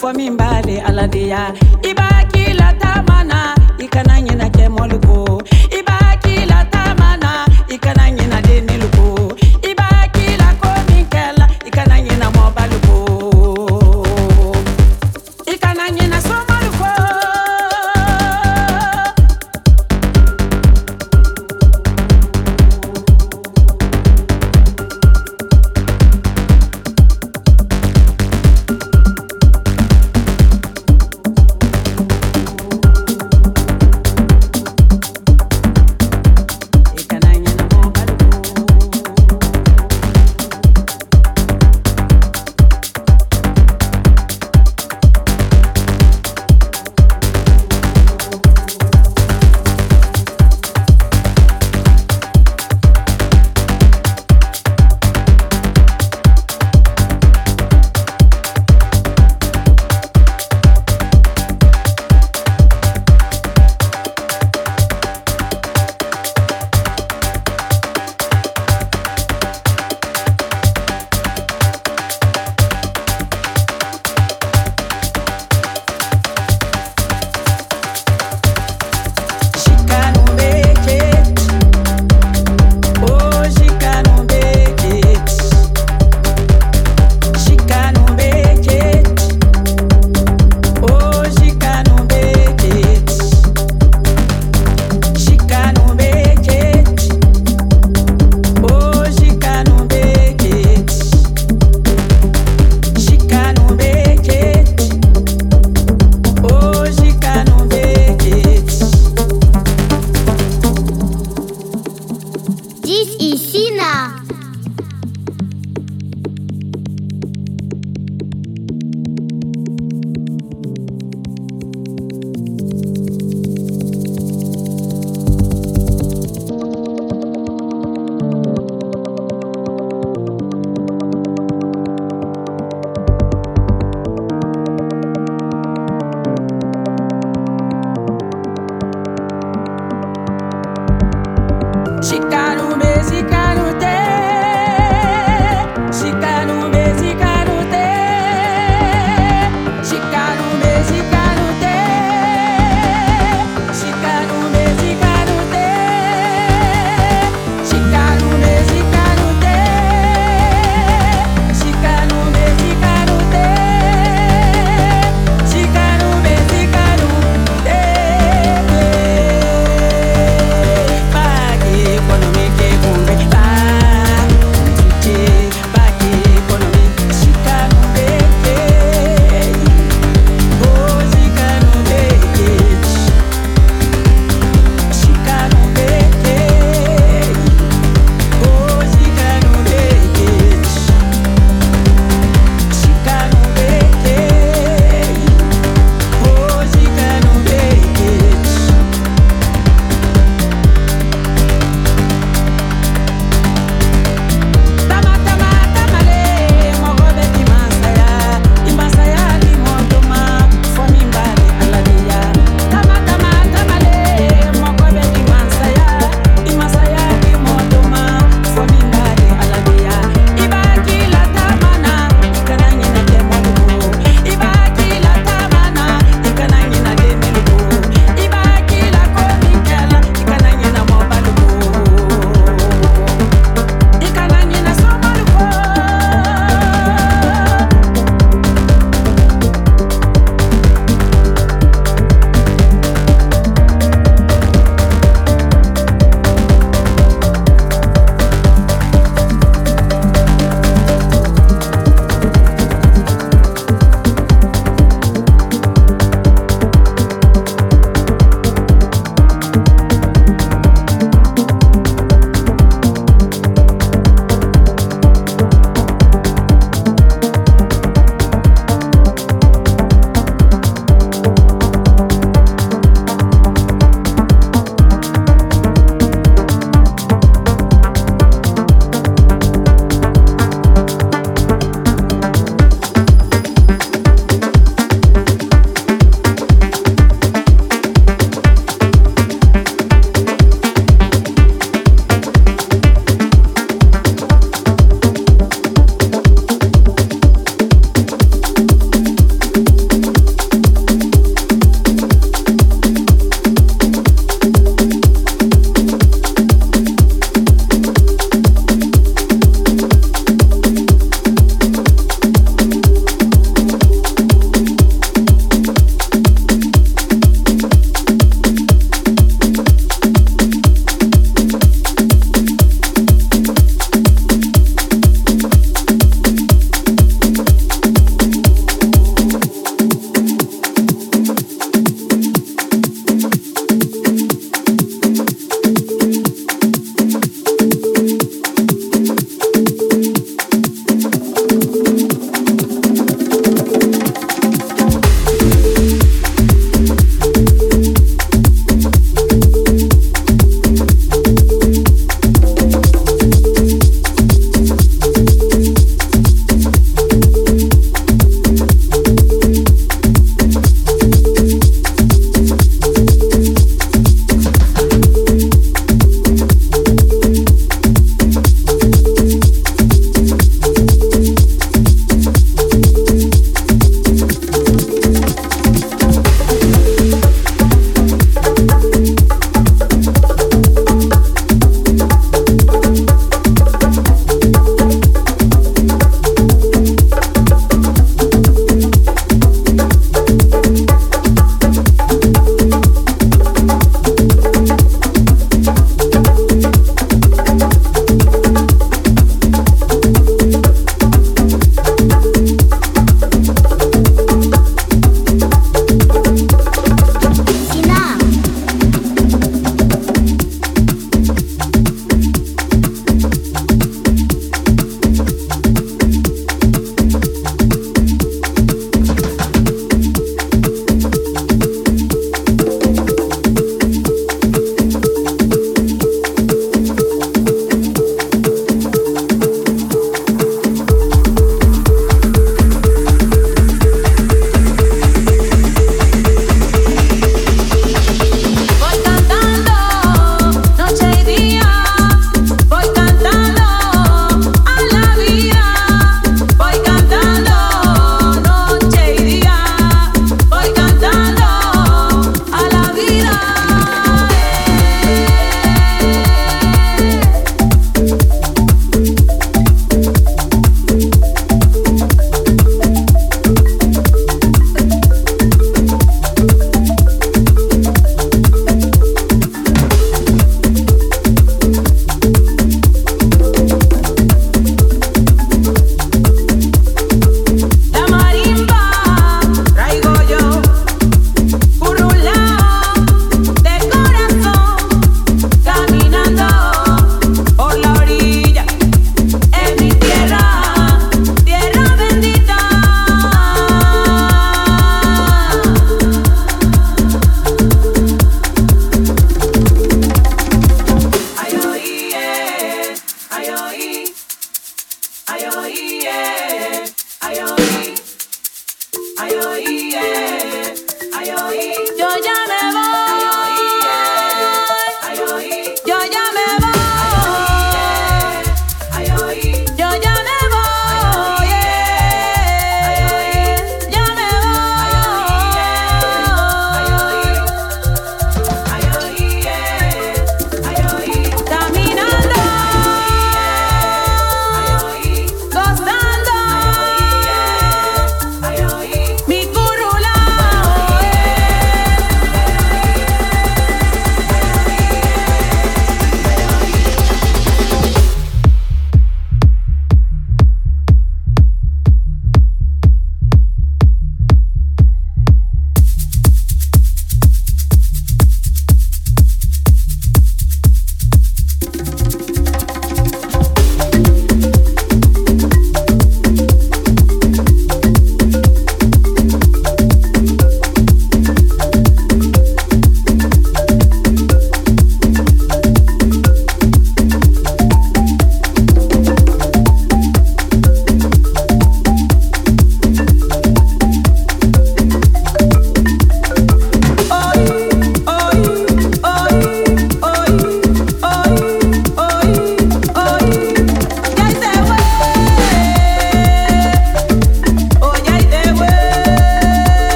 For me ala de ya i b'a k'i la na i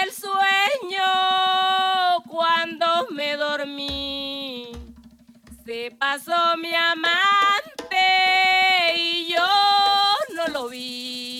del sueño cuando me dormí. Se pasó mi amante y yo no lo vi.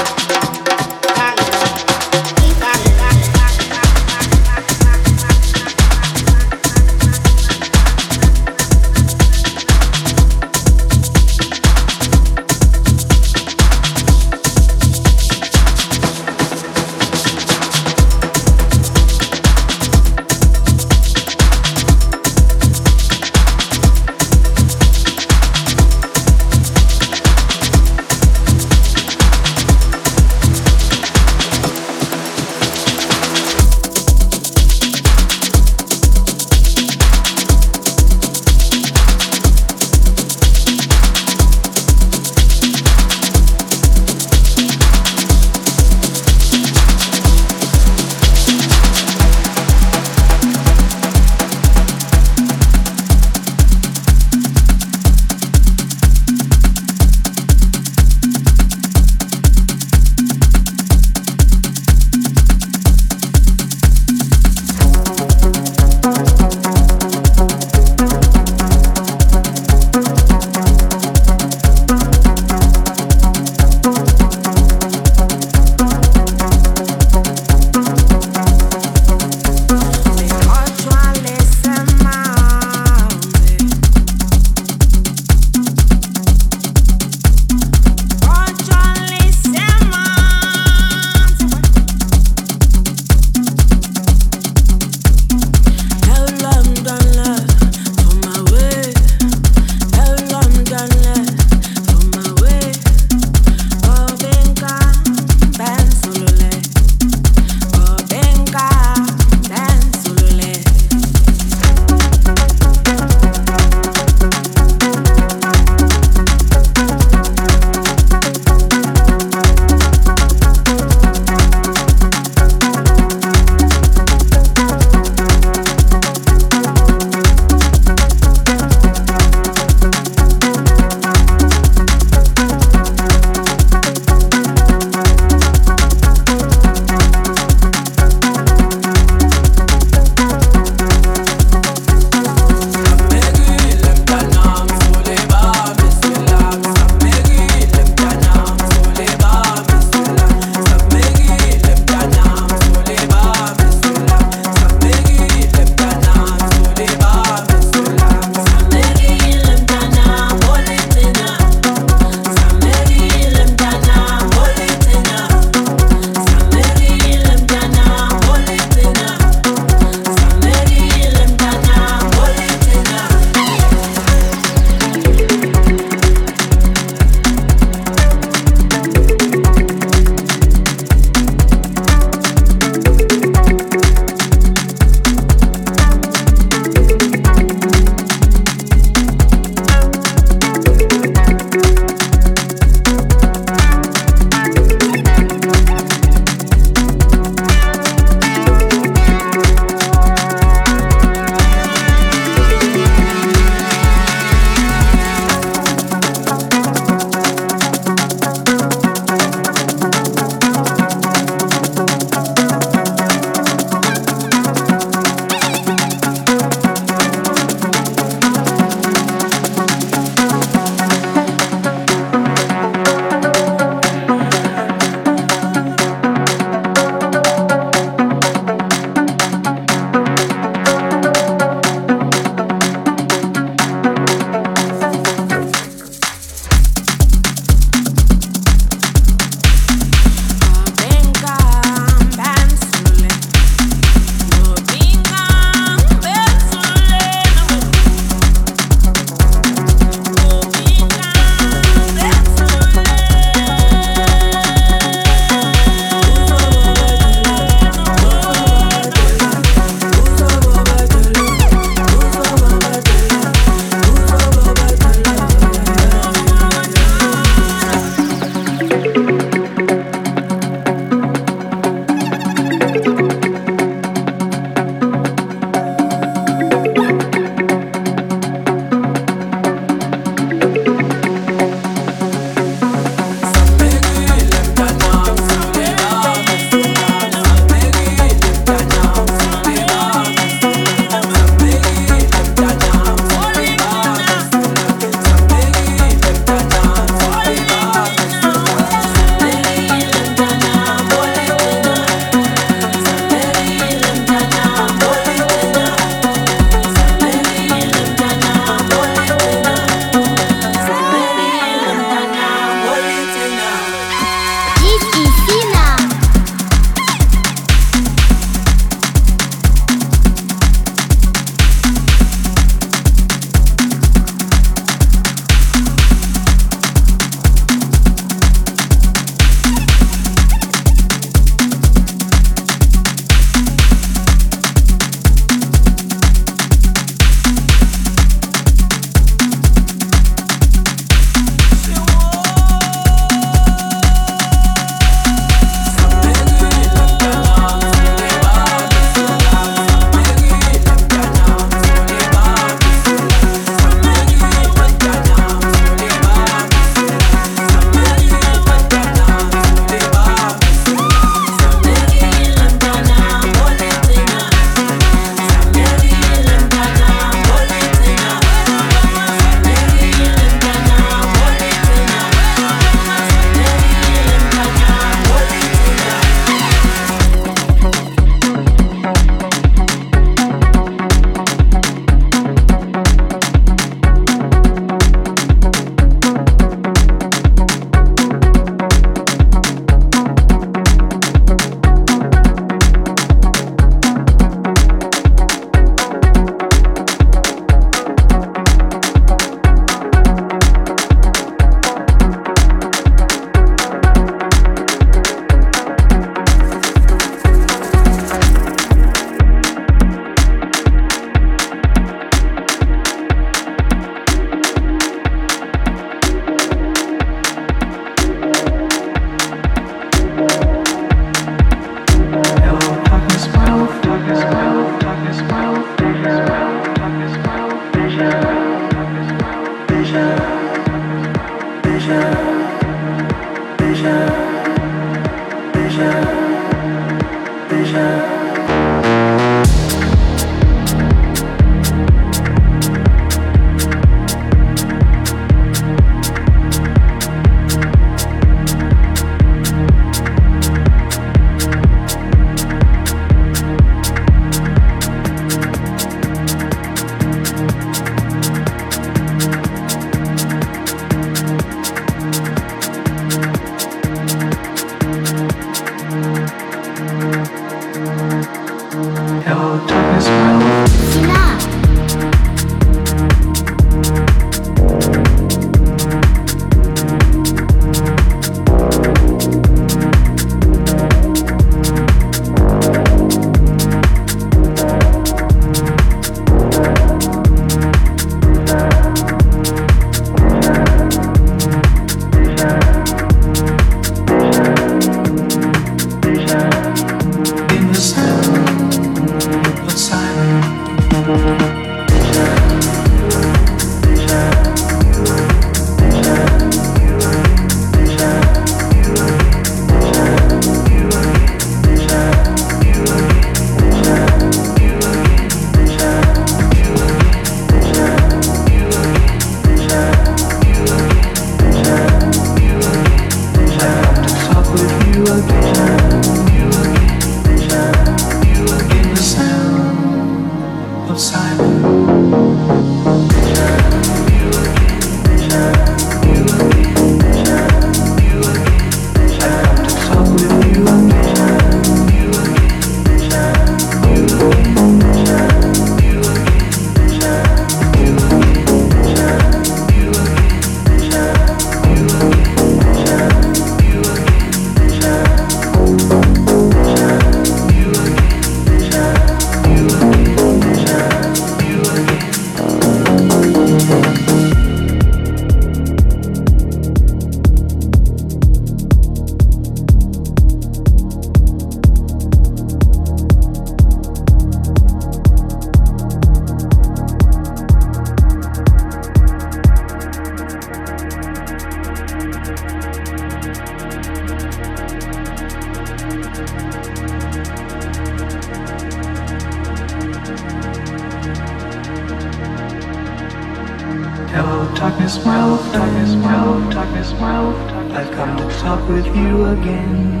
darkness, my love, darkness, my love, darkness, my. I've come to talk with you again.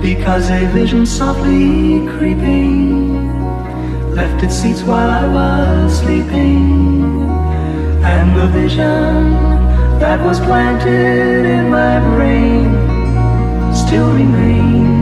Because a vision softly creeping left its seats while I was sleeping. And the vision that was planted in my brain still remains.